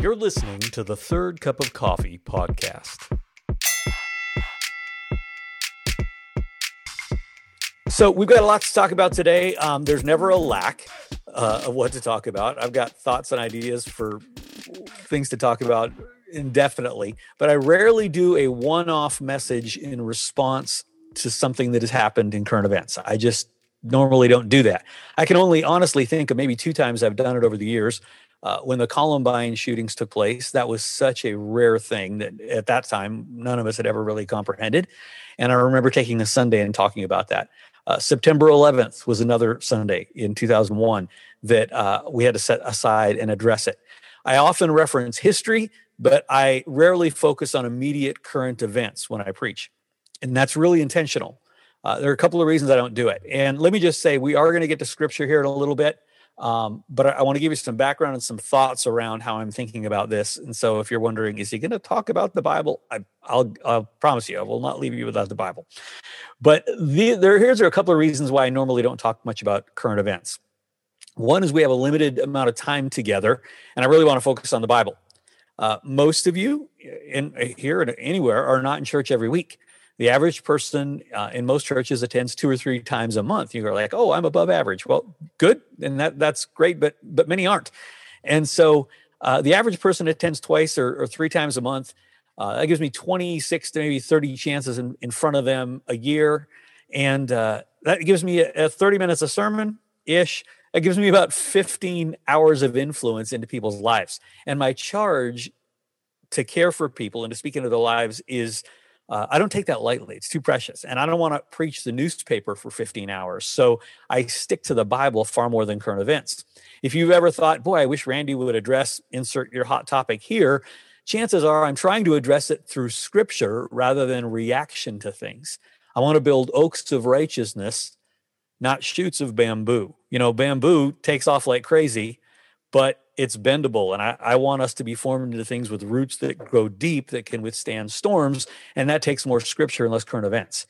You're listening to the Third Cup of Coffee podcast. So, we've got a lot to talk about today. Um, there's never a lack uh, of what to talk about. I've got thoughts and ideas for things to talk about indefinitely, but I rarely do a one off message in response to something that has happened in current events. I just normally don't do that. I can only honestly think of maybe two times I've done it over the years. Uh, when the Columbine shootings took place, that was such a rare thing that at that time none of us had ever really comprehended. And I remember taking a Sunday and talking about that. Uh, September 11th was another Sunday in 2001 that uh, we had to set aside and address it. I often reference history, but I rarely focus on immediate current events when I preach. And that's really intentional. Uh, there are a couple of reasons I don't do it. And let me just say, we are going to get to scripture here in a little bit. Um, but I, I want to give you some background and some thoughts around how I'm thinking about this. And so, if you're wondering, is he going to talk about the Bible? I, will I'll promise you, I will not leave you without the Bible. But the, there, here's a couple of reasons why I normally don't talk much about current events. One is we have a limited amount of time together, and I really want to focus on the Bible. Uh, most of you in here and anywhere are not in church every week the average person uh, in most churches attends two or three times a month. You're like, oh, I'm above average. Well, good, and that that's great, but but many aren't. And so uh, the average person attends twice or, or three times a month. Uh, that gives me 26 to maybe 30 chances in, in front of them a year, and uh, that gives me a, a 30 minutes a sermon ish. That gives me about 15 hours of influence into people's lives. And my charge to care for people and to speak into their lives is uh, I don't take that lightly. It's too precious. And I don't want to preach the newspaper for 15 hours. So I stick to the Bible far more than current events. If you've ever thought, boy, I wish Randy would address, insert your hot topic here, chances are I'm trying to address it through scripture rather than reaction to things. I want to build oaks of righteousness, not shoots of bamboo. You know, bamboo takes off like crazy, but it's bendable. And I, I, want us to be formed into things with roots that grow deep that can withstand storms. And that takes more scripture and less current events.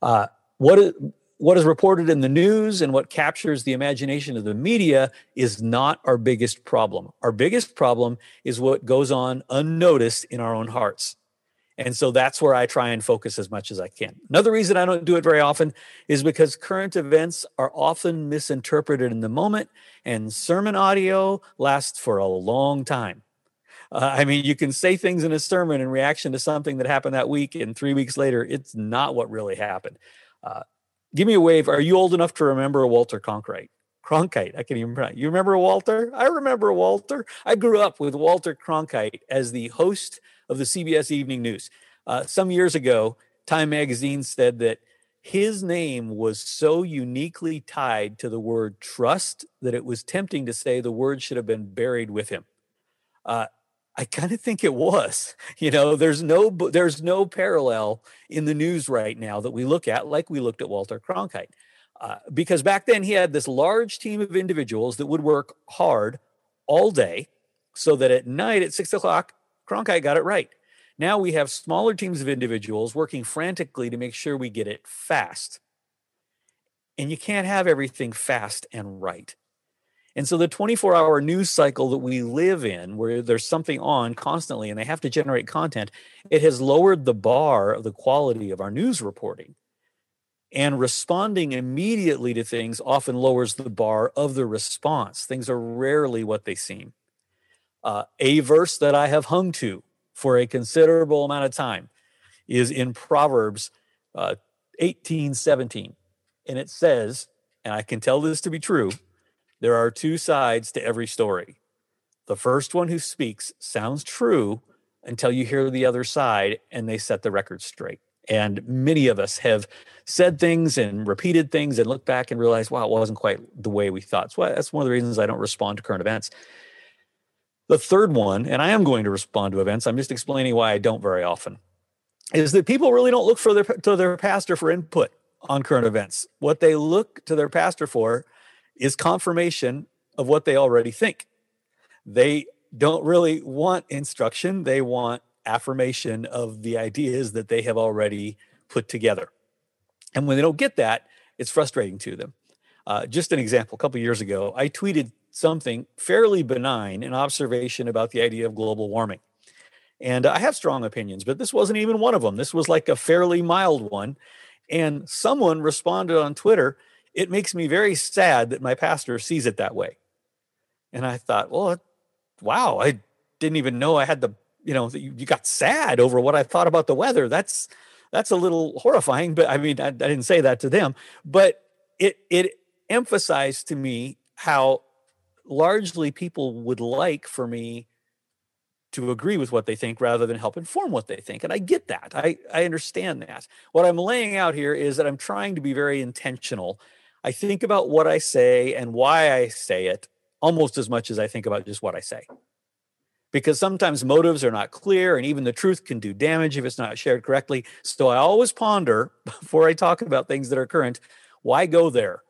Uh, what, is, what is reported in the news and what captures the imagination of the media is not our biggest problem. Our biggest problem is what goes on unnoticed in our own hearts. And so that's where I try and focus as much as I can. Another reason I don't do it very often is because current events are often misinterpreted in the moment, and sermon audio lasts for a long time. Uh, I mean, you can say things in a sermon in reaction to something that happened that week, and three weeks later, it's not what really happened. Uh, give me a wave. Are you old enough to remember Walter Cronkite? Cronkite. I can even pronounce. You remember Walter? I remember Walter. I grew up with Walter Cronkite as the host of the CBS Evening News. Uh, some years ago, Time Magazine said that his name was so uniquely tied to the word trust that it was tempting to say the word should have been buried with him. Uh, I kind of think it was. You know, there's no there's no parallel in the news right now that we look at like we looked at Walter Cronkite. Uh, because back then he had this large team of individuals that would work hard all day so that at night at six o'clock Cronkite got it right. Now we have smaller teams of individuals working frantically to make sure we get it fast. And you can't have everything fast and right. And so the 24 hour news cycle that we live in, where there's something on constantly and they have to generate content, it has lowered the bar of the quality of our news reporting. And responding immediately to things often lowers the bar of the response. Things are rarely what they seem. Uh, a verse that I have hung to for a considerable amount of time is in Proverbs uh, 18 17. And it says, and I can tell this to be true, there are two sides to every story. The first one who speaks sounds true until you hear the other side and they set the record straight. And many of us have said things and repeated things and looked back and realized, wow, it wasn't quite the way we thought. So that's one of the reasons I don't respond to current events. The third one, and I am going to respond to events, I'm just explaining why I don't very often, is that people really don't look for their to their pastor for input on current events. What they look to their pastor for is confirmation of what they already think. They don't really want instruction, they want affirmation of the ideas that they have already put together. And when they don't get that, it's frustrating to them. Uh, just an example, a couple years ago, I tweeted something fairly benign, an observation about the idea of global warming. And I have strong opinions, but this wasn't even one of them. This was like a fairly mild one. And someone responded on Twitter, it makes me very sad that my pastor sees it that way. And I thought, well, wow, I didn't even know I had the, you know, you got sad over what I thought about the weather. That's that's a little horrifying, but I mean, I, I didn't say that to them, but it it emphasized to me how largely people would like for me to agree with what they think rather than help inform what they think. And I get that. I, I understand that. What I'm laying out here is that I'm trying to be very intentional. I think about what I say and why I say it almost as much as I think about just what I say. Because sometimes motives are not clear and even the truth can do damage if it's not shared correctly. So I always ponder before I talk about things that are current why go there?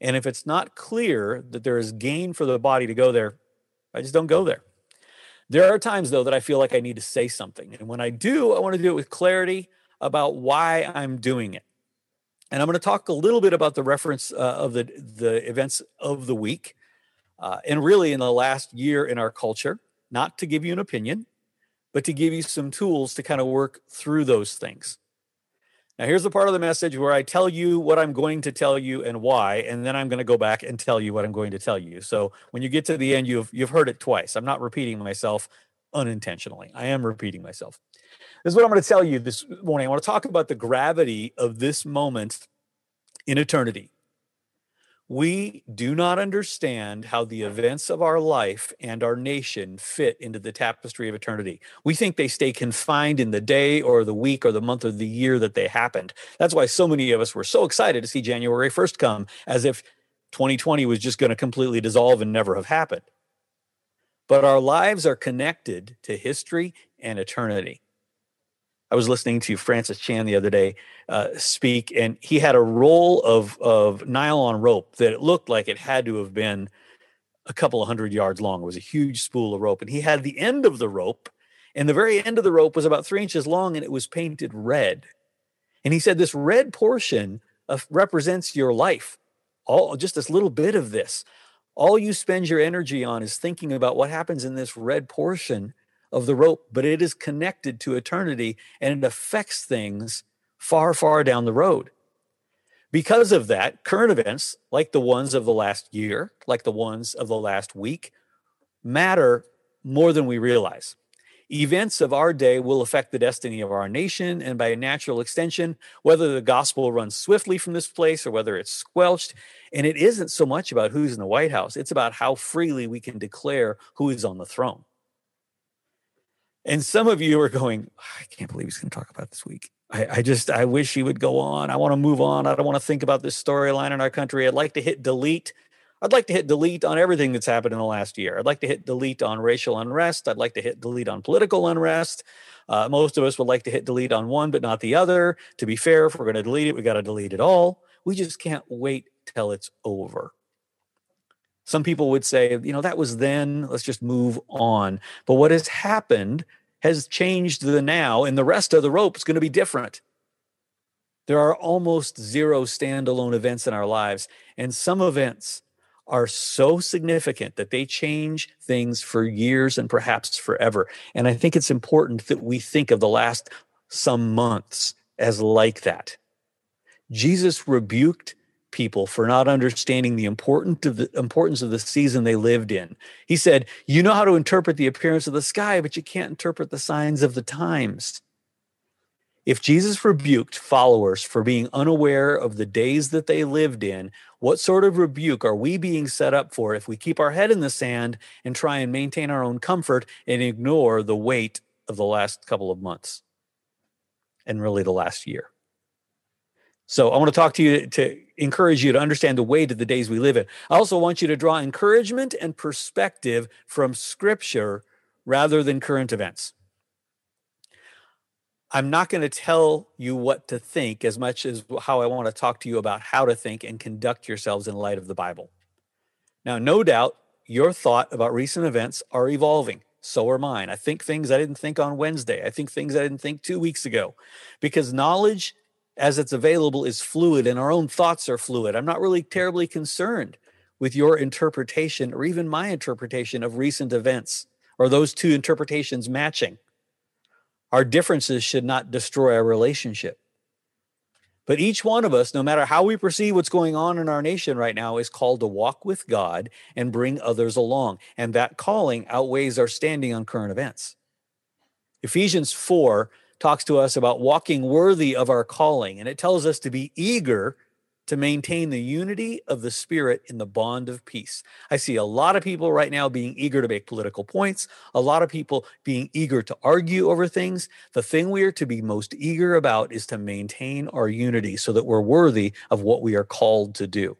And if it's not clear that there is gain for the body to go there, I just don't go there. There are times, though, that I feel like I need to say something. And when I do, I want to do it with clarity about why I'm doing it. And I'm going to talk a little bit about the reference uh, of the, the events of the week uh, and really in the last year in our culture, not to give you an opinion, but to give you some tools to kind of work through those things. Now, here's the part of the message where I tell you what I'm going to tell you and why, and then I'm going to go back and tell you what I'm going to tell you. So when you get to the end, you've you've heard it twice. I'm not repeating myself unintentionally. I am repeating myself. This is what I'm going to tell you this morning. I want to talk about the gravity of this moment in eternity we do not understand how the events of our life and our nation fit into the tapestry of eternity. We think they stay confined in the day or the week or the month or the year that they happened. That's why so many of us were so excited to see January 1st come, as if 2020 was just going to completely dissolve and never have happened. But our lives are connected to history and eternity. I was listening to Francis Chan the other day uh, speak, and he had a roll of of nylon rope that it looked like it had to have been a couple of hundred yards long. It was a huge spool of rope, and he had the end of the rope, and the very end of the rope was about three inches long, and it was painted red. And he said this red portion of, represents your life, all just this little bit of this. All you spend your energy on is thinking about what happens in this red portion of the rope, but it is connected to eternity and it affects things far, far down the road. Because of that, current events like the ones of the last year, like the ones of the last week, matter more than we realize. Events of our day will affect the destiny of our nation, and by a natural extension, whether the gospel runs swiftly from this place or whether it's squelched. And it isn't so much about who's in the White House, it's about how freely we can declare who is on the throne. And some of you are going, I can't believe he's going to talk about this week. I, I, just, I wish he would go on. I want to move on. I don't want to think about this storyline in our country. I'd like to hit delete. I'd like to hit delete on everything that's happened in the last year. I'd like to hit delete on racial unrest. I'd like to hit delete on political unrest. Uh, most of us would like to hit delete on one, but not the other. To be fair, if we're going to delete it, we got to delete it all. We just can't wait till it's over. Some people would say, you know, that was then, let's just move on. But what has happened has changed the now, and the rest of the rope is going to be different. There are almost zero standalone events in our lives, and some events are so significant that they change things for years and perhaps forever. And I think it's important that we think of the last some months as like that. Jesus rebuked people for not understanding the importance of the importance of the season they lived in. He said, "You know how to interpret the appearance of the sky, but you can't interpret the signs of the times." If Jesus rebuked followers for being unaware of the days that they lived in, what sort of rebuke are we being set up for if we keep our head in the sand and try and maintain our own comfort and ignore the weight of the last couple of months and really the last year? So I want to talk to you to encourage you to understand the weight of the days we live in. I also want you to draw encouragement and perspective from scripture rather than current events. I'm not going to tell you what to think as much as how I want to talk to you about how to think and conduct yourselves in light of the Bible. Now, no doubt your thought about recent events are evolving. So are mine. I think things I didn't think on Wednesday. I think things I didn't think two weeks ago because knowledge as it's available is fluid and our own thoughts are fluid. I'm not really terribly concerned with your interpretation or even my interpretation of recent events or those two interpretations matching. Our differences should not destroy our relationship. But each one of us, no matter how we perceive what's going on in our nation right now, is called to walk with God and bring others along. And that calling outweighs our standing on current events. Ephesians 4 talks to us about walking worthy of our calling, and it tells us to be eager to maintain the unity of the spirit in the bond of peace. I see a lot of people right now being eager to make political points, a lot of people being eager to argue over things. The thing we are to be most eager about is to maintain our unity so that we're worthy of what we are called to do.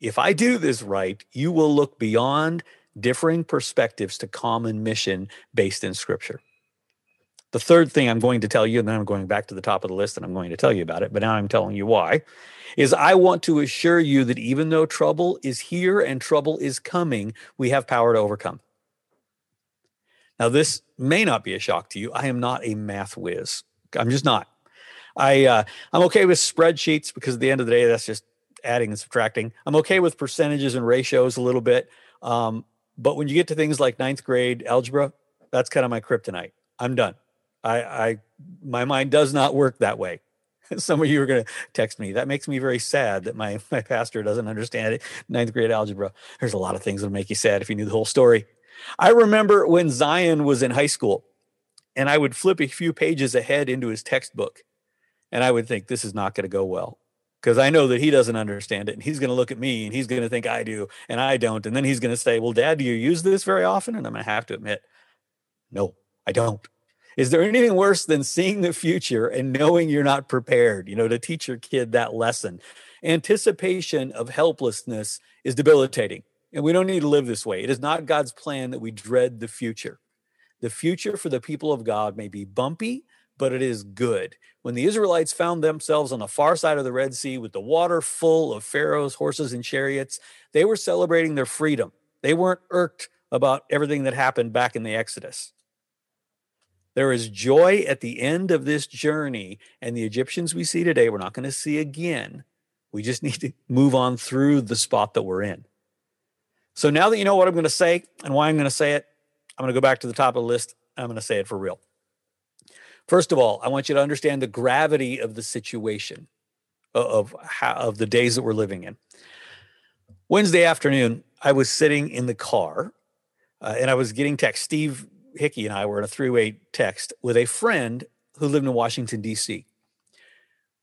If I do this right, you will look beyond differing perspectives to common mission based in scripture. The third thing I'm going to tell you, and then I'm going back to the top of the list and I'm going to tell you about it, but now I'm telling you why, is I want to assure you that even though trouble is here and trouble is coming, we have power to overcome. Now, this may not be a shock to you. I am not a math whiz. I'm just not. I uh, I'm okay with spreadsheets because at the end of the day, that's just adding and subtracting. I'm okay with percentages and ratios a little bit, um, but when you get to things like ninth grade algebra, that's kind of my kryptonite. I'm done. I, I my mind does not work that way. Some of you are going to text me. That makes me very sad that my my pastor doesn't understand it. Ninth grade algebra. There's a lot of things that'll make you sad if you knew the whole story. I remember when Zion was in high school, and I would flip a few pages ahead into his textbook, and I would think this is not going to go well because I know that he doesn't understand it, and he's going to look at me and he's going to think I do and I don't, and then he's going to say, "Well, Dad, do you use this very often?" And I'm going to have to admit, no, I don't. Is there anything worse than seeing the future and knowing you're not prepared, you know, to teach your kid that lesson? Anticipation of helplessness is debilitating, and we don't need to live this way. It is not God's plan that we dread the future. The future for the people of God may be bumpy, but it is good. When the Israelites found themselves on the far side of the Red Sea with the water full of Pharaoh's horses and chariots, they were celebrating their freedom. They weren't irked about everything that happened back in the Exodus. There is joy at the end of this journey. And the Egyptians we see today, we're not going to see again. We just need to move on through the spot that we're in. So now that you know what I'm going to say and why I'm going to say it, I'm going to go back to the top of the list. I'm going to say it for real. First of all, I want you to understand the gravity of the situation of how, of the days that we're living in. Wednesday afternoon, I was sitting in the car uh, and I was getting text. Steve Hickey and I were in a three way text with a friend who lived in Washington, D.C.,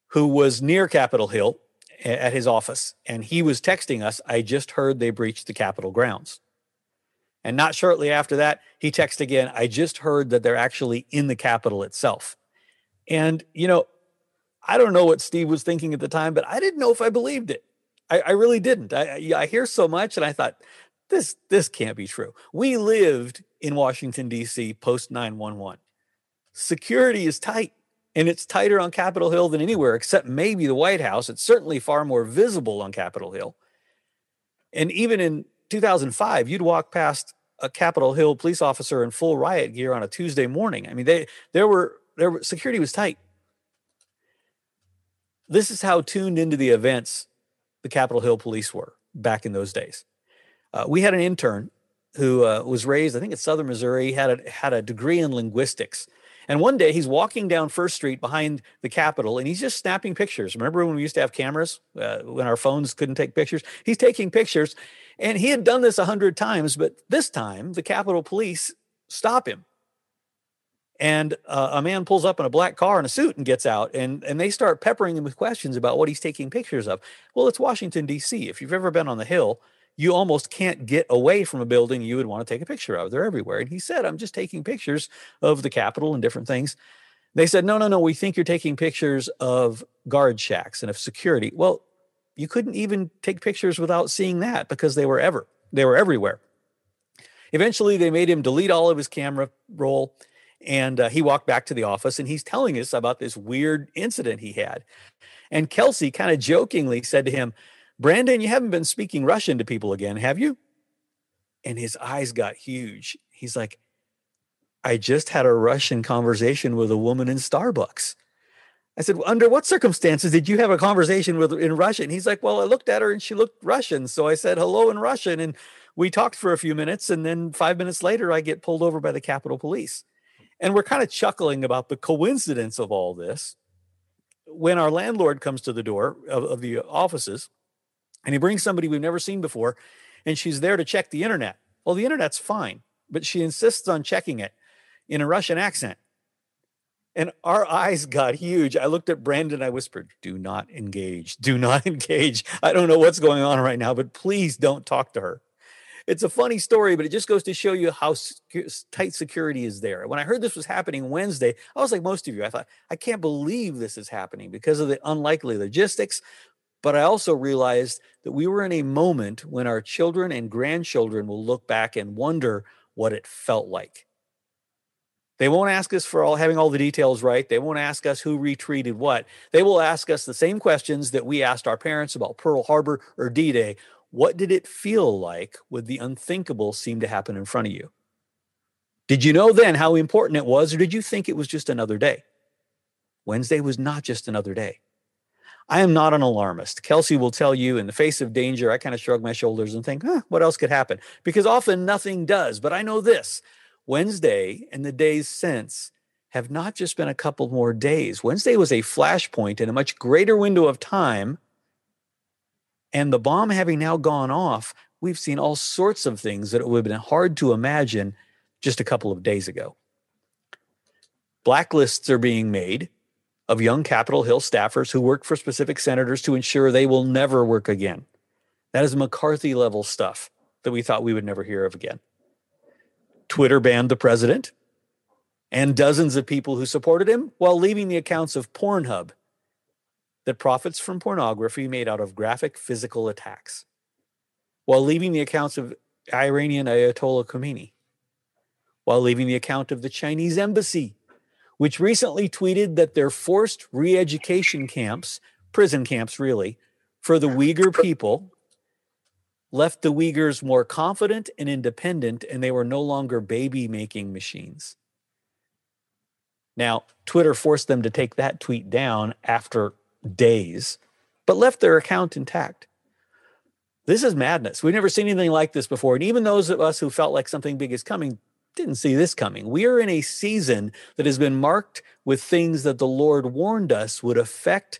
who was near Capitol Hill at his office. And he was texting us, I just heard they breached the Capitol grounds. And not shortly after that, he texted again, I just heard that they're actually in the Capitol itself. And, you know, I don't know what Steve was thinking at the time, but I didn't know if I believed it. I, I really didn't. I, I hear so much, and I thought, this this can't be true. We lived in Washington D.C. post 911. Security is tight and it's tighter on Capitol Hill than anywhere except maybe the White House. It's certainly far more visible on Capitol Hill. And even in 2005, you'd walk past a Capitol Hill police officer in full riot gear on a Tuesday morning. I mean, they there were there were, security was tight. This is how tuned into the events the Capitol Hill police were back in those days. Uh, we had an intern who uh, was raised, I think, at Southern Missouri, had a, had a degree in linguistics. And one day he's walking down First Street behind the Capitol and he's just snapping pictures. Remember when we used to have cameras uh, when our phones couldn't take pictures? He's taking pictures and he had done this a hundred times, but this time the Capitol Police stop him. And uh, a man pulls up in a black car in a suit and gets out, and, and they start peppering him with questions about what he's taking pictures of. Well, it's Washington, D.C. If you've ever been on the Hill, you almost can't get away from a building you would want to take a picture of. They're everywhere. And he said, I'm just taking pictures of the Capitol and different things. They said, No, no, no, we think you're taking pictures of guard shacks and of security. Well, you couldn't even take pictures without seeing that because they were ever, they were everywhere. Eventually, they made him delete all of his camera roll and uh, he walked back to the office and he's telling us about this weird incident he had. And Kelsey kind of jokingly said to him, Brandon, you haven't been speaking Russian to people again, have you? And his eyes got huge. He's like, I just had a Russian conversation with a woman in Starbucks. I said, under what circumstances did you have a conversation with in Russian? He's like, well, I looked at her and she looked Russian. So I said hello in Russian and we talked for a few minutes. And then five minutes later, I get pulled over by the Capitol Police. And we're kind of chuckling about the coincidence of all this. When our landlord comes to the door of, of the offices and he brings somebody we've never seen before, and she's there to check the internet. Well, the internet's fine, but she insists on checking it in a Russian accent. And our eyes got huge. I looked at Brandon. I whispered, Do not engage. Do not engage. I don't know what's going on right now, but please don't talk to her. It's a funny story, but it just goes to show you how tight security is there. When I heard this was happening Wednesday, I was like most of you. I thought, I can't believe this is happening because of the unlikely logistics. But I also realized that we were in a moment when our children and grandchildren will look back and wonder what it felt like they won't ask us for all having all the details right. They won't ask us who retreated what. They will ask us the same questions that we asked our parents about Pearl Harbor or D Day. What did it feel like when the unthinkable seemed to happen in front of you? Did you know then how important it was, or did you think it was just another day? Wednesday was not just another day. I am not an alarmist. Kelsey will tell you in the face of danger, I kind of shrug my shoulders and think, huh, what else could happen? Because often nothing does. But I know this Wednesday and the days since have not just been a couple more days. Wednesday was a flashpoint in a much greater window of time. And the bomb having now gone off, we've seen all sorts of things that it would have been hard to imagine just a couple of days ago. Blacklists are being made of young Capitol Hill staffers who work for specific senators to ensure they will never work again. That is McCarthy level stuff that we thought we would never hear of again. Twitter banned the president and dozens of people who supported him while leaving the accounts of Pornhub that profits from pornography made out of graphic physical attacks, while leaving the accounts of Iranian Ayatollah Khomeini, while leaving the account of the Chinese embassy, which recently tweeted that their forced re education camps, prison camps really, for the Uyghur people left the Uyghurs more confident and independent, and they were no longer baby making machines. Now, Twitter forced them to take that tweet down after days, but left their account intact. This is madness. We've never seen anything like this before. And even those of us who felt like something big is coming didn't see this coming. We are in a season that has been marked with things that the Lord warned us would affect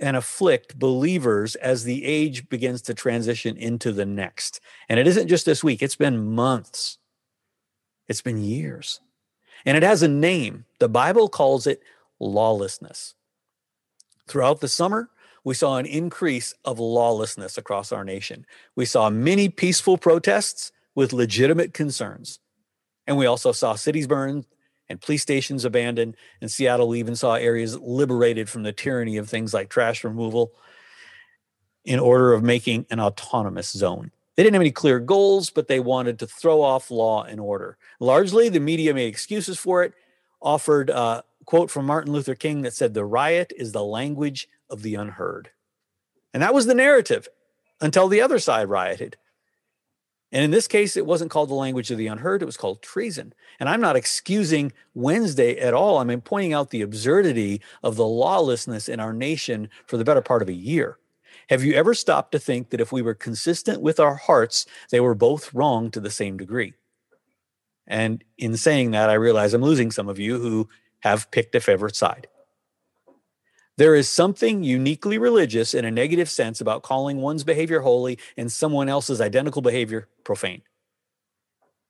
and afflict believers as the age begins to transition into the next. And it isn't just this week, it's been months, it's been years. And it has a name. The Bible calls it lawlessness. Throughout the summer, we saw an increase of lawlessness across our nation. We saw many peaceful protests with legitimate concerns. And we also saw cities burned, and police stations abandoned. And Seattle, even saw areas liberated from the tyranny of things like trash removal in order of making an autonomous zone. They didn't have any clear goals, but they wanted to throw off law and order. Largely, the media made excuses for it, offered a quote from Martin Luther King that said, The riot is the language of the unheard. And that was the narrative until the other side rioted. And in this case, it wasn't called the language of the unheard, it was called treason. And I'm not excusing Wednesday at all. I mean, pointing out the absurdity of the lawlessness in our nation for the better part of a year. Have you ever stopped to think that if we were consistent with our hearts, they were both wrong to the same degree? And in saying that, I realize I'm losing some of you who have picked a favorite side. There is something uniquely religious in a negative sense about calling one's behavior holy and someone else's identical behavior profane.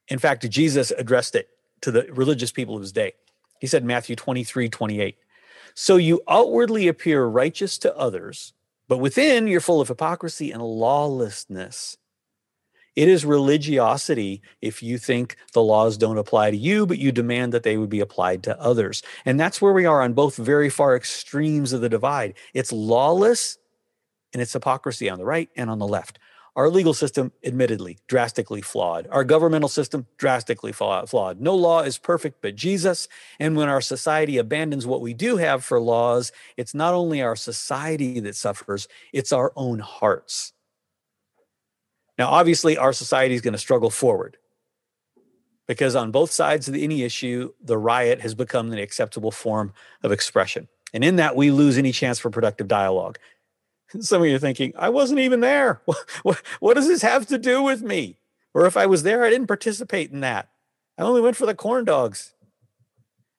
In fact, Jesus addressed it to the religious people of his day. He said, Matthew 23, 28. So you outwardly appear righteous to others, but within you're full of hypocrisy and lawlessness. It is religiosity if you think the laws don't apply to you, but you demand that they would be applied to others. And that's where we are on both very far extremes of the divide. It's lawless and it's hypocrisy on the right and on the left. Our legal system, admittedly, drastically flawed. Our governmental system, drastically flawed. No law is perfect but Jesus. And when our society abandons what we do have for laws, it's not only our society that suffers, it's our own hearts. Now, obviously, our society is going to struggle forward because on both sides of any issue, the riot has become the acceptable form of expression. And in that, we lose any chance for productive dialogue. Some of you are thinking, I wasn't even there. What, what, what does this have to do with me? Or if I was there, I didn't participate in that. I only went for the corn dogs.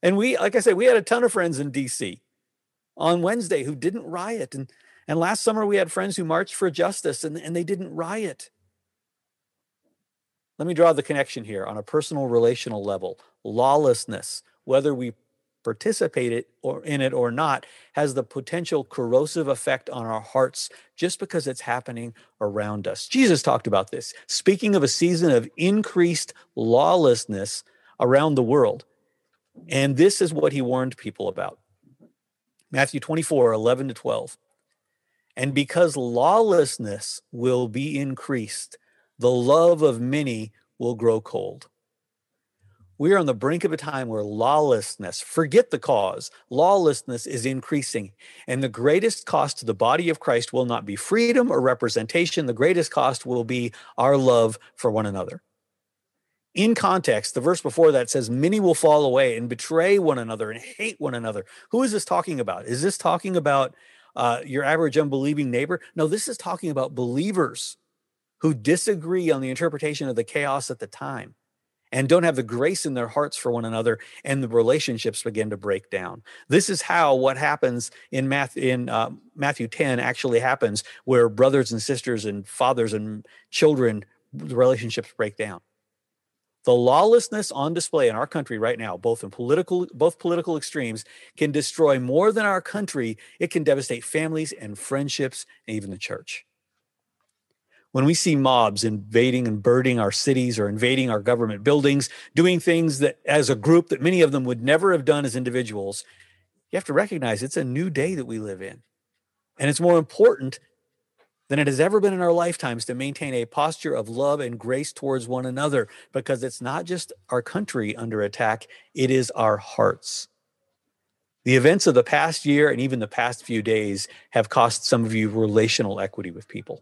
And we, like I said, we had a ton of friends in DC on Wednesday who didn't riot. And, and last summer, we had friends who marched for justice and, and they didn't riot. Let me draw the connection here on a personal relational level. Lawlessness, whether we participate it or in it or not, has the potential corrosive effect on our hearts just because it's happening around us. Jesus talked about this, speaking of a season of increased lawlessness around the world. And this is what he warned people about. Matthew 24, 11 to 12. And because lawlessness will be increased, the love of many will grow cold. We are on the brink of a time where lawlessness, forget the cause, lawlessness is increasing. And the greatest cost to the body of Christ will not be freedom or representation. The greatest cost will be our love for one another. In context, the verse before that says, Many will fall away and betray one another and hate one another. Who is this talking about? Is this talking about uh, your average unbelieving neighbor? No, this is talking about believers who disagree on the interpretation of the chaos at the time and don't have the grace in their hearts for one another and the relationships begin to break down. This is how what happens in Matthew, in uh, matthew 10 actually happens where brothers and sisters and fathers and children the relationships break down. The lawlessness on display in our country right now both in political both political extremes can destroy more than our country. It can devastate families and friendships and even the church when we see mobs invading and burning our cities or invading our government buildings, doing things that as a group that many of them would never have done as individuals, you have to recognize it's a new day that we live in. And it's more important than it has ever been in our lifetimes to maintain a posture of love and grace towards one another because it's not just our country under attack, it is our hearts. The events of the past year and even the past few days have cost some of you relational equity with people.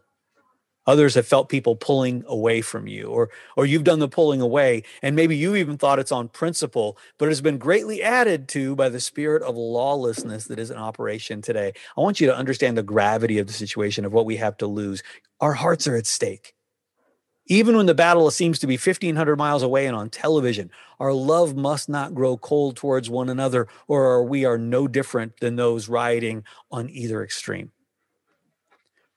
Others have felt people pulling away from you, or, or you've done the pulling away, and maybe you even thought it's on principle, but it has been greatly added to by the spirit of lawlessness that is in operation today. I want you to understand the gravity of the situation of what we have to lose. Our hearts are at stake. Even when the battle seems to be 1,500 miles away and on television, our love must not grow cold towards one another, or we are no different than those riding on either extreme.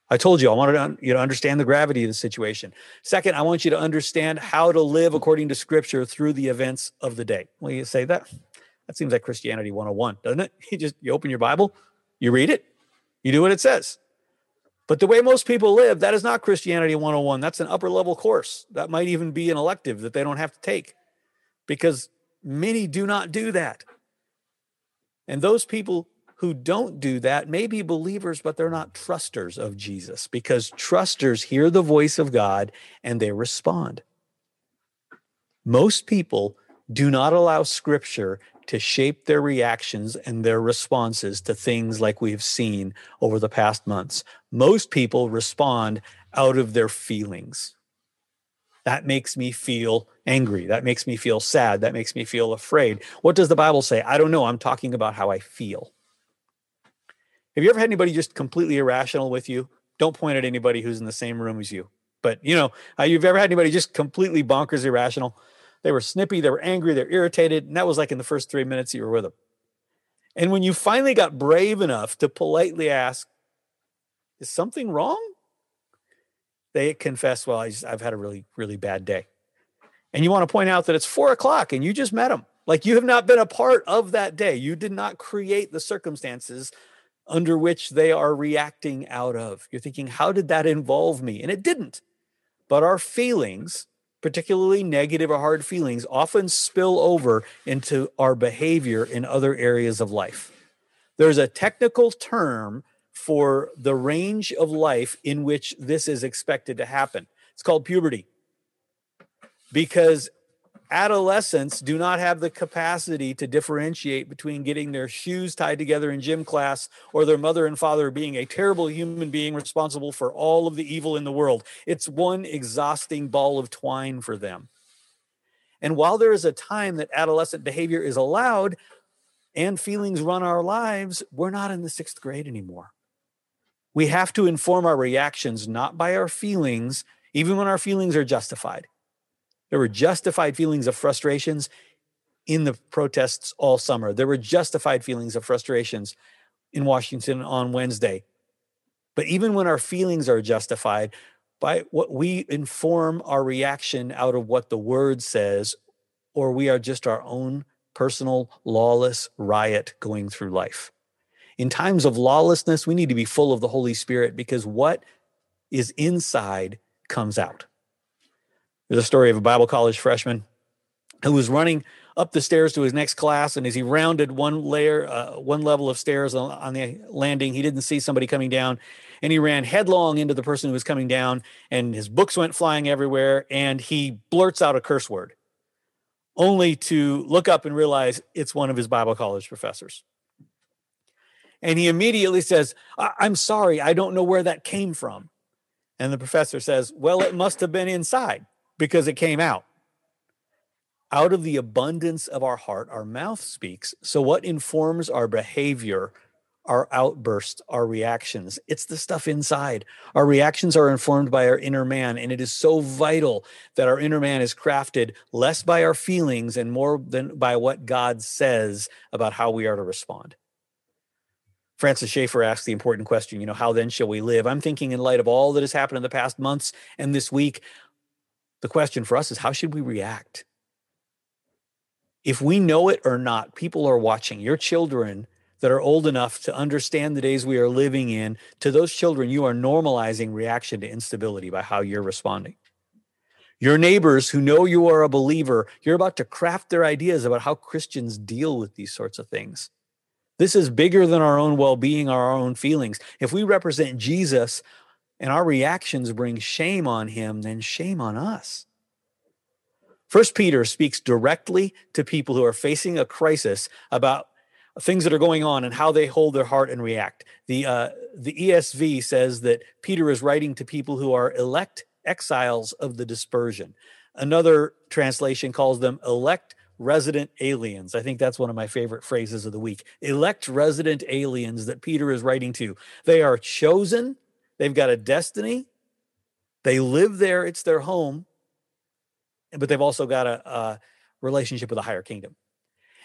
I told you I wanted you to understand the gravity of the situation. Second, I want you to understand how to live according to scripture through the events of the day. Well, you say that that seems like Christianity 101, doesn't it? You just you open your Bible, you read it, you do what it says. But the way most people live, that is not Christianity 101. That's an upper level course. That might even be an elective that they don't have to take because many do not do that. And those people who don't do that may be believers, but they're not trusters of Jesus because trusters hear the voice of God and they respond. Most people do not allow scripture to shape their reactions and their responses to things like we've seen over the past months. Most people respond out of their feelings. That makes me feel angry. That makes me feel sad. That makes me feel afraid. What does the Bible say? I don't know. I'm talking about how I feel. Have you ever had anybody just completely irrational with you? Don't point at anybody who's in the same room as you. But you know, uh, you've ever had anybody just completely bonkers irrational? They were snippy, they were angry, they're irritated, and that was like in the first three minutes you were with them. And when you finally got brave enough to politely ask, "Is something wrong?" They confess, "Well, I just, I've had a really, really bad day." And you want to point out that it's four o'clock and you just met them. Like you have not been a part of that day. You did not create the circumstances under which they are reacting out of. You're thinking, how did that involve me? And it didn't. But our feelings, particularly negative or hard feelings, often spill over into our behavior in other areas of life. There's a technical term for the range of life in which this is expected to happen. It's called puberty. Because adolescents do not have the capacity to differentiate between getting their shoes tied together in gym class or their mother and father being a terrible human being responsible for all of the evil in the world. It's one exhausting ball of twine for them. And while there is a time that adolescent behavior is allowed, and feelings run our lives, we're not in the sixth grade anymore. We have to inform our reactions not by our feelings, even when our feelings are justified. There were justified feelings of frustrations in the protests all summer. There were justified feelings of frustrations in Washington on Wednesday. But even when our feelings are justified, by what we inform our reaction out of what the word says, or we are just our own personal lawless riot going through life. In times of lawlessness, we need to be full of the Holy Spirit because what is inside comes out. There's a story of a Bible college freshman who was running up the stairs to his next class, and as he rounded one layer, uh, one level of stairs on, on the landing, he didn't see somebody coming down, and he ran headlong into the person who was coming down, and his books went flying everywhere, and he blurts out a curse word, only to look up and realize it's one of his Bible college professors. And he immediately says, I'm sorry, I don't know where that came from. And the professor says, Well, it must have been inside because it came out. Out of the abundance of our heart, our mouth speaks. So, what informs our behavior, our outbursts, our reactions? It's the stuff inside. Our reactions are informed by our inner man. And it is so vital that our inner man is crafted less by our feelings and more than by what God says about how we are to respond. Francis Schaeffer asked the important question, you know, how then shall we live? I'm thinking in light of all that has happened in the past months and this week, the question for us is how should we react? if we know it or not, people are watching. Your children that are old enough to understand the days we are living in, to those children, you are normalizing reaction to instability by how you're responding. Your neighbors who know you are a believer, you're about to craft their ideas about how Christians deal with these sorts of things. This is bigger than our own well being, our own feelings. If we represent Jesus and our reactions bring shame on him, then shame on us. First Peter speaks directly to people who are facing a crisis about things that are going on and how they hold their heart and react. The uh, the ESV says that Peter is writing to people who are elect exiles of the dispersion. Another translation calls them elect resident aliens. I think that's one of my favorite phrases of the week. Elect resident aliens that Peter is writing to. They are chosen, they've got a destiny, they live there, it's their home, but they've also got a, a relationship with a higher kingdom.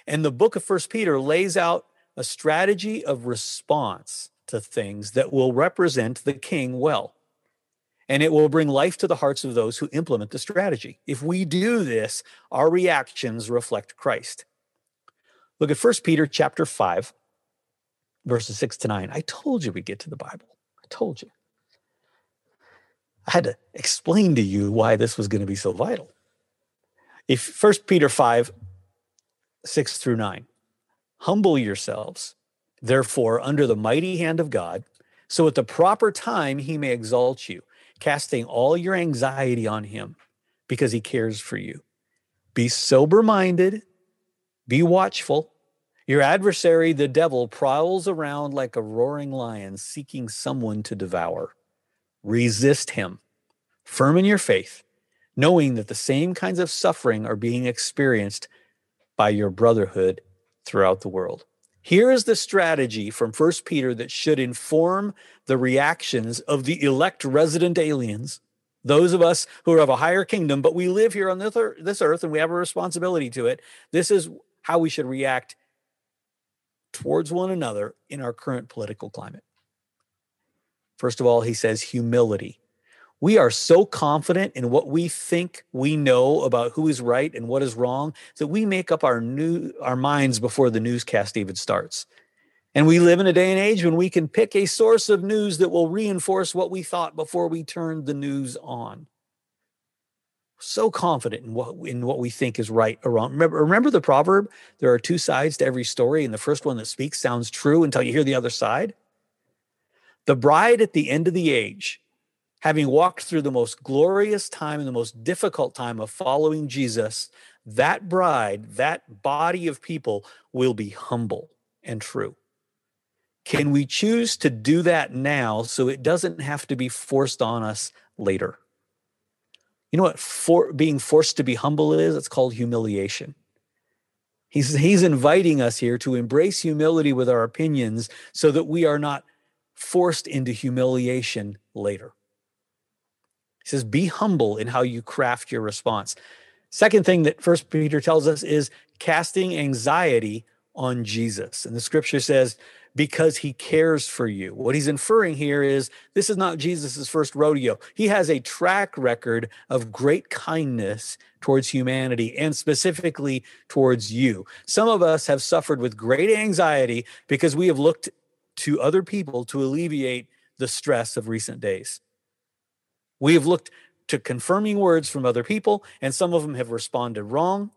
And the book of First Peter lays out a strategy of response to things that will represent the king well. And it will bring life to the hearts of those who implement the strategy. If we do this, our reactions reflect Christ. Look at First Peter chapter 5, verses 6 to 9. I told you we'd get to the Bible. I told you. I had to explain to you why this was going to be so vital. If First Peter 5, 6 through 9, humble yourselves, therefore, under the mighty hand of God, so at the proper time he may exalt you, casting all your anxiety on him because he cares for you. Be sober minded, be watchful. Your adversary, the devil, prowls around like a roaring lion seeking someone to devour. Resist him, firm in your faith knowing that the same kinds of suffering are being experienced by your brotherhood throughout the world. Here is the strategy from First Peter that should inform the reactions of the elect resident aliens, those of us who are of a higher kingdom, but we live here on this earth and we have a responsibility to it. This is how we should react towards one another in our current political climate. First of all, he says humility we are so confident in what we think we know about who is right and what is wrong that we make up our new our minds before the newscast even starts. And we live in a day and age when we can pick a source of news that will reinforce what we thought before we turned the news on. So confident in what in what we think is right or wrong. Remember, remember the proverb: there are two sides to every story, and the first one that speaks sounds true until you hear the other side. The bride at the end of the age having walked through the most glorious time and the most difficult time of following Jesus, that bride, that body of people will be humble and true. Can we choose to do that now so it doesn't have to be forced on us later? You know what for, being forced to be humble is? It's called humiliation. He's, he's inviting us here to embrace humility with our opinions so that we are not forced into humiliation later. He says, be humble in how you craft your response. Second thing that First Peter tells us is casting anxiety on Jesus. And the scripture says, because he cares for you. What he's inferring here is this is not Jesus's first rodeo. He has a track record of great kindness towards humanity and specifically towards you. Some of us have suffered with great anxiety because we have looked to other people to alleviate the stress of recent days. We have looked to confirming words from other people, and some of them have responded wrong.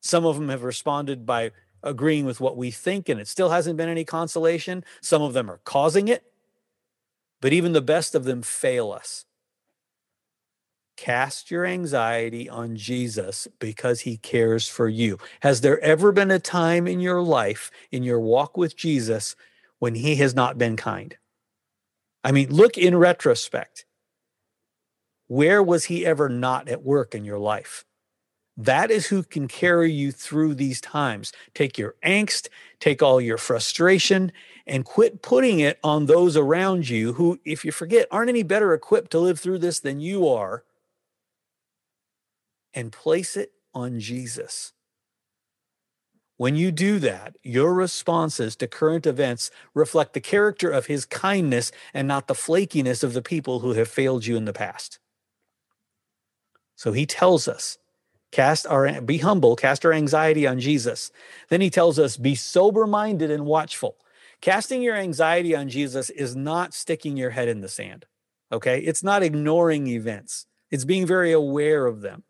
Some of them have responded by agreeing with what we think, and it still hasn't been any consolation. Some of them are causing it, but even the best of them fail us. Cast your anxiety on Jesus because he cares for you. Has there ever been a time in your life, in your walk with Jesus, when he has not been kind? I mean, look in retrospect. Where was he ever not at work in your life? That is who can carry you through these times. Take your angst, take all your frustration, and quit putting it on those around you who, if you forget, aren't any better equipped to live through this than you are, and place it on Jesus. When you do that, your responses to current events reflect the character of his kindness and not the flakiness of the people who have failed you in the past. So he tells us cast our be humble cast our anxiety on jesus. Then he tells us be sober minded and watchful. Casting your anxiety on jesus is not sticking your head in the sand okay? It's not ignoring events. It's being very aware of them.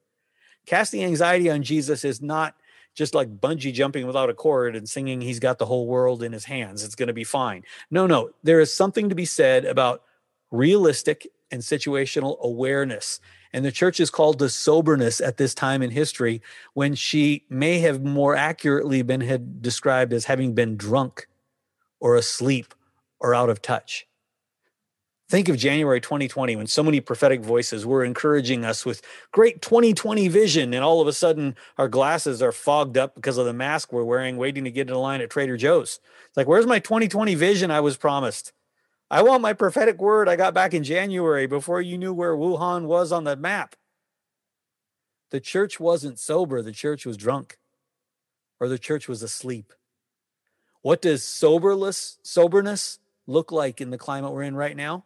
Casting anxiety on jesus is not just like bungee jumping without a cord and singing he's got the whole world in his hands. It's going to be fine. No no there is something to be said about realistic and situational awareness. And the church is called to soberness at this time in history when she may have more accurately been had described as having been drunk or asleep or out of touch. Think of January 2020 when so many prophetic voices were encouraging us with great 2020 vision, and all of a sudden our glasses are fogged up because of the mask we're wearing, waiting to get in line at Trader Joe's. It's like, where's my 2020 vision I was promised? I want my prophetic word I got back in January before you knew where Wuhan was on the map. The church wasn't sober, the church was drunk, or the church was asleep. What does soberless soberness look like in the climate we're in right now?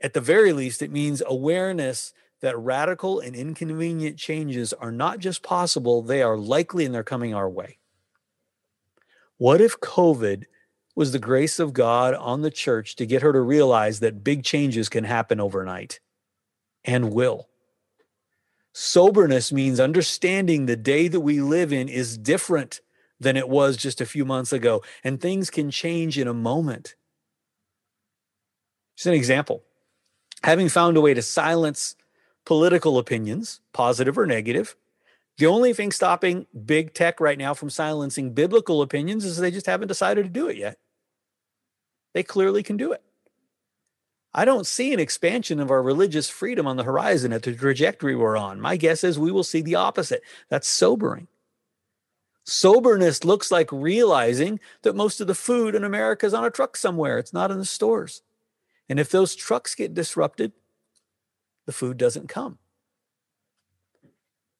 At the very least, it means awareness that radical and inconvenient changes are not just possible, they are likely and they're coming our way. What if COVID was the grace of God on the church to get her to realize that big changes can happen overnight and will. Soberness means understanding the day that we live in is different than it was just a few months ago, and things can change in a moment. Just an example having found a way to silence political opinions, positive or negative, the only thing stopping big tech right now from silencing biblical opinions is they just haven't decided to do it yet. They clearly can do it. I don't see an expansion of our religious freedom on the horizon at the trajectory we're on. My guess is we will see the opposite. That's sobering. Soberness looks like realizing that most of the food in America is on a truck somewhere, it's not in the stores. And if those trucks get disrupted, the food doesn't come.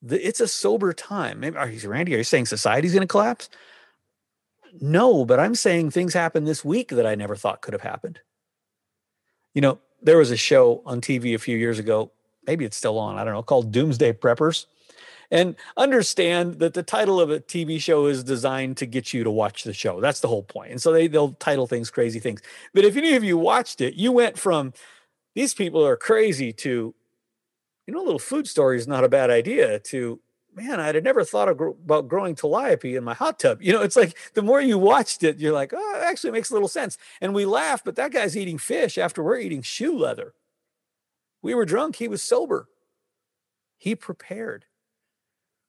The, it's a sober time. Maybe, are you, Randy, are you saying society's going to collapse? No, but I'm saying things happened this week that I never thought could have happened. You know, there was a show on TV a few years ago, maybe it's still on, I don't know, called Doomsday Preppers. And understand that the title of a TV show is designed to get you to watch the show. That's the whole point. And so they, they'll title things crazy things. But if any of you watched it, you went from these people are crazy to, you know, a little food story is not a bad idea to man, I'd never thought about growing tilapia in my hot tub. You know, it's like the more you watched it, you're like, oh, it actually makes a little sense. And we laugh, but that guy's eating fish after we're eating shoe leather. We were drunk, he was sober. He prepared.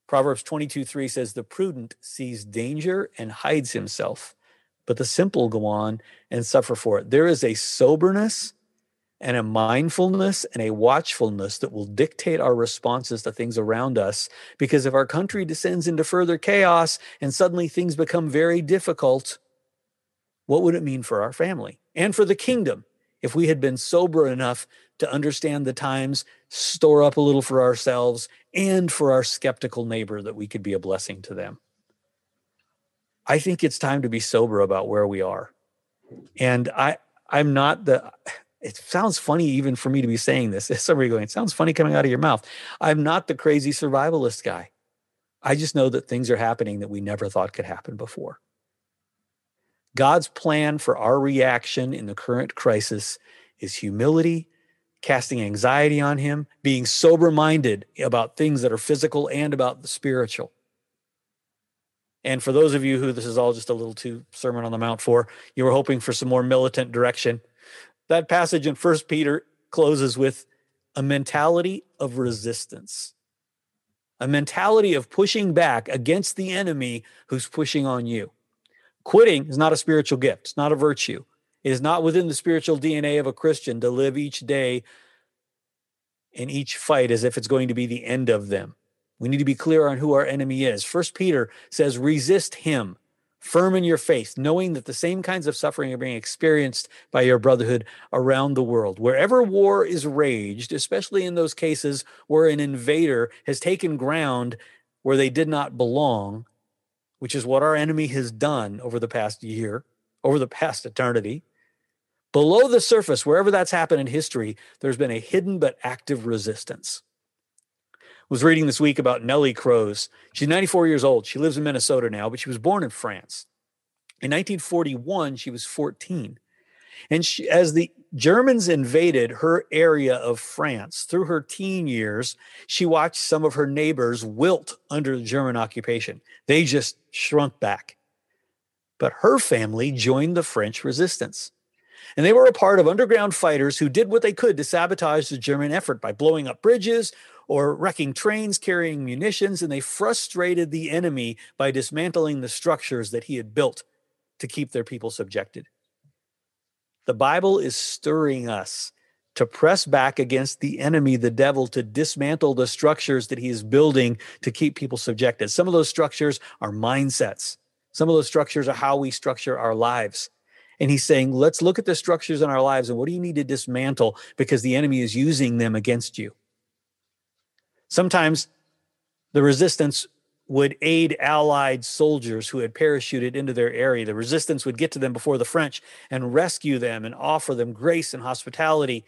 Proverbs 22 3 says, The prudent sees danger and hides himself, but the simple go on and suffer for it. There is a soberness and a mindfulness and a watchfulness that will dictate our responses to things around us. Because if our country descends into further chaos and suddenly things become very difficult, what would it mean for our family and for the kingdom if we had been sober enough to understand the times, store up a little for ourselves and for our skeptical neighbor that we could be a blessing to them? I think it's time to be sober about where we are. And I, I'm not the it sounds funny even for me to be saying this. Somebody going, it sounds funny coming out of your mouth. I'm not the crazy survivalist guy. I just know that things are happening that we never thought could happen before. God's plan for our reaction in the current crisis is humility, casting anxiety on Him, being sober minded about things that are physical and about the spiritual. And for those of you who this is all just a little too Sermon on the Mount for, you were hoping for some more militant direction that passage in First Peter closes with a mentality of resistance, a mentality of pushing back against the enemy who's pushing on you. Quitting is not a spiritual gift, it's not a virtue. It is not within the spiritual DNA of a Christian to live each day and each fight as if it's going to be the end of them. We need to be clear on who our enemy is. First Peter says, resist him firm in your faith, knowing that the same kinds of suffering are being experienced by your brotherhood around the world. Wherever war is raged, especially in those cases where an invader has taken ground where they did not belong, which is what our enemy has done over the past year, over the past eternity. Below the surface, wherever that's happened in history, there's been a hidden but active resistance was reading this week about Nellie Kroes. She's 94 years old. She lives in Minnesota now, but she was born in France. In 1941, she was 14. And she, as the Germans invaded her area of France through her teen years, she watched some of her neighbors wilt under the German occupation. They just shrunk back. But her family joined the French resistance. And they were a part of underground fighters who did what they could to sabotage the German effort by blowing up bridges or wrecking trains carrying munitions, and they frustrated the enemy by dismantling the structures that he had built to keep their people subjected. The Bible is stirring us to press back against the enemy, the devil, to dismantle the structures that he is building to keep people subjected. Some of those structures are mindsets, some of those structures are how we structure our lives. And he's saying, let's look at the structures in our lives and what do you need to dismantle because the enemy is using them against you. Sometimes the resistance would aid Allied soldiers who had parachuted into their area. The resistance would get to them before the French and rescue them and offer them grace and hospitality.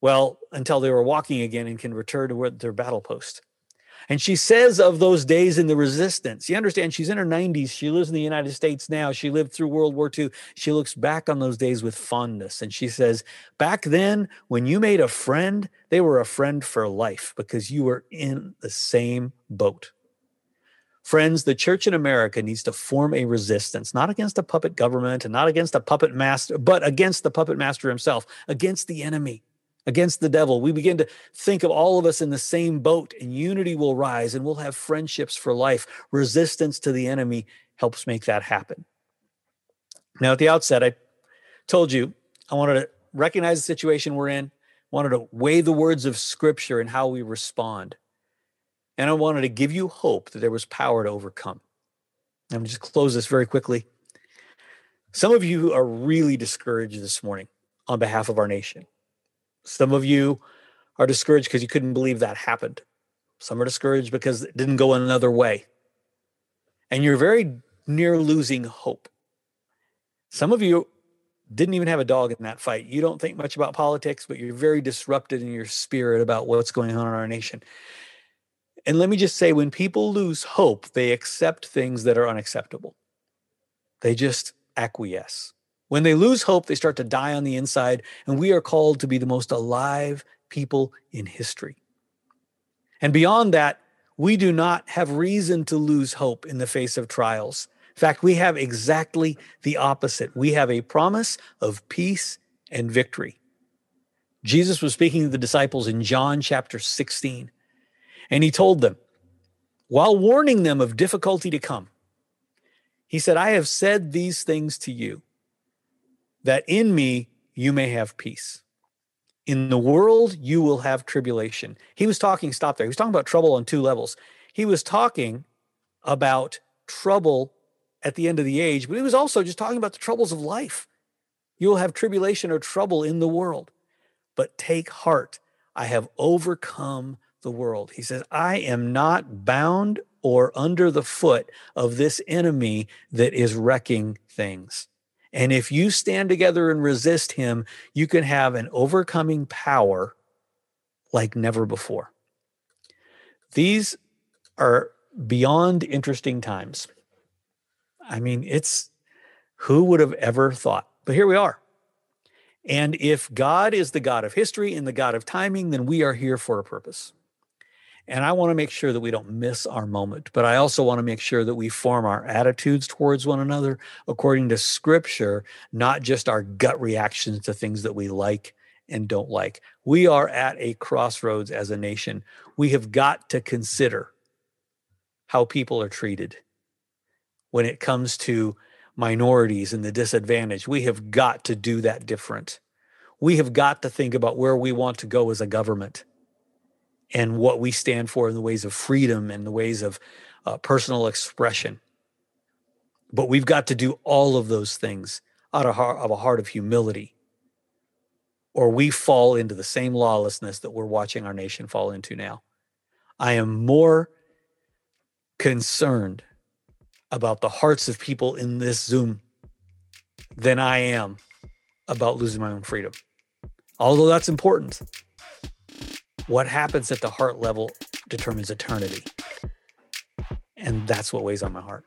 Well, until they were walking again and can return to their battle post. And she says of those days in the resistance, you understand, she's in her 90s. She lives in the United States now. She lived through World War II. She looks back on those days with fondness. And she says, Back then, when you made a friend, they were a friend for life because you were in the same boat. Friends, the church in America needs to form a resistance, not against a puppet government and not against a puppet master, but against the puppet master himself, against the enemy against the devil. We begin to think of all of us in the same boat, and unity will rise, and we'll have friendships for life. Resistance to the enemy helps make that happen. Now, at the outset, I told you I wanted to recognize the situation we're in, wanted to weigh the words of Scripture and how we respond. And I wanted to give you hope that there was power to overcome. I'm just close this very quickly. Some of you are really discouraged this morning on behalf of our nation. Some of you are discouraged because you couldn't believe that happened. Some are discouraged because it didn't go another way. And you're very near losing hope. Some of you didn't even have a dog in that fight. You don't think much about politics, but you're very disrupted in your spirit about what's going on in our nation. And let me just say when people lose hope, they accept things that are unacceptable. They just acquiesce. When they lose hope, they start to die on the inside, and we are called to be the most alive people in history. And beyond that, we do not have reason to lose hope in the face of trials. In fact, we have exactly the opposite. We have a promise of peace and victory. Jesus was speaking to the disciples in John chapter 16, and he told them, while warning them of difficulty to come, he said, I have said these things to you that in me you may have peace. In the world, you will have tribulation. He was talking, stop there. He was talking about trouble on two levels. He was talking about trouble at the end of the age, but he was also just talking about the troubles of life. You will have tribulation or trouble in the world, but take heart. I have overcome the world. He says, I am not bound or under the foot of this enemy that is wrecking things. And if you stand together and resist him, you can have an overcoming power like never before. These are beyond interesting times. I mean, it's who would have ever thought? But here we are. And if God is the God of history and the God of timing, then we are here for a purpose. And I want to make sure that we don't miss our moment, but I also want to make sure that we form our attitudes towards one another according to scripture, not just our gut reactions to things that we like and don't like. We are at a crossroads as a nation. We have got to consider how people are treated when it comes to minorities and the disadvantaged. We have got to do that different. We have got to think about where we want to go as a government and what we stand for in the ways of freedom and the ways of uh, personal expression. But we've got to do all of those things out of, heart, of a heart of humility, or we fall into the same lawlessness that we're watching our nation fall into now. I am more concerned about the hearts of people in this Zoom than I am about losing my own freedom. Although that's important what happens at the heart level determines eternity. And that's what weighs on my heart.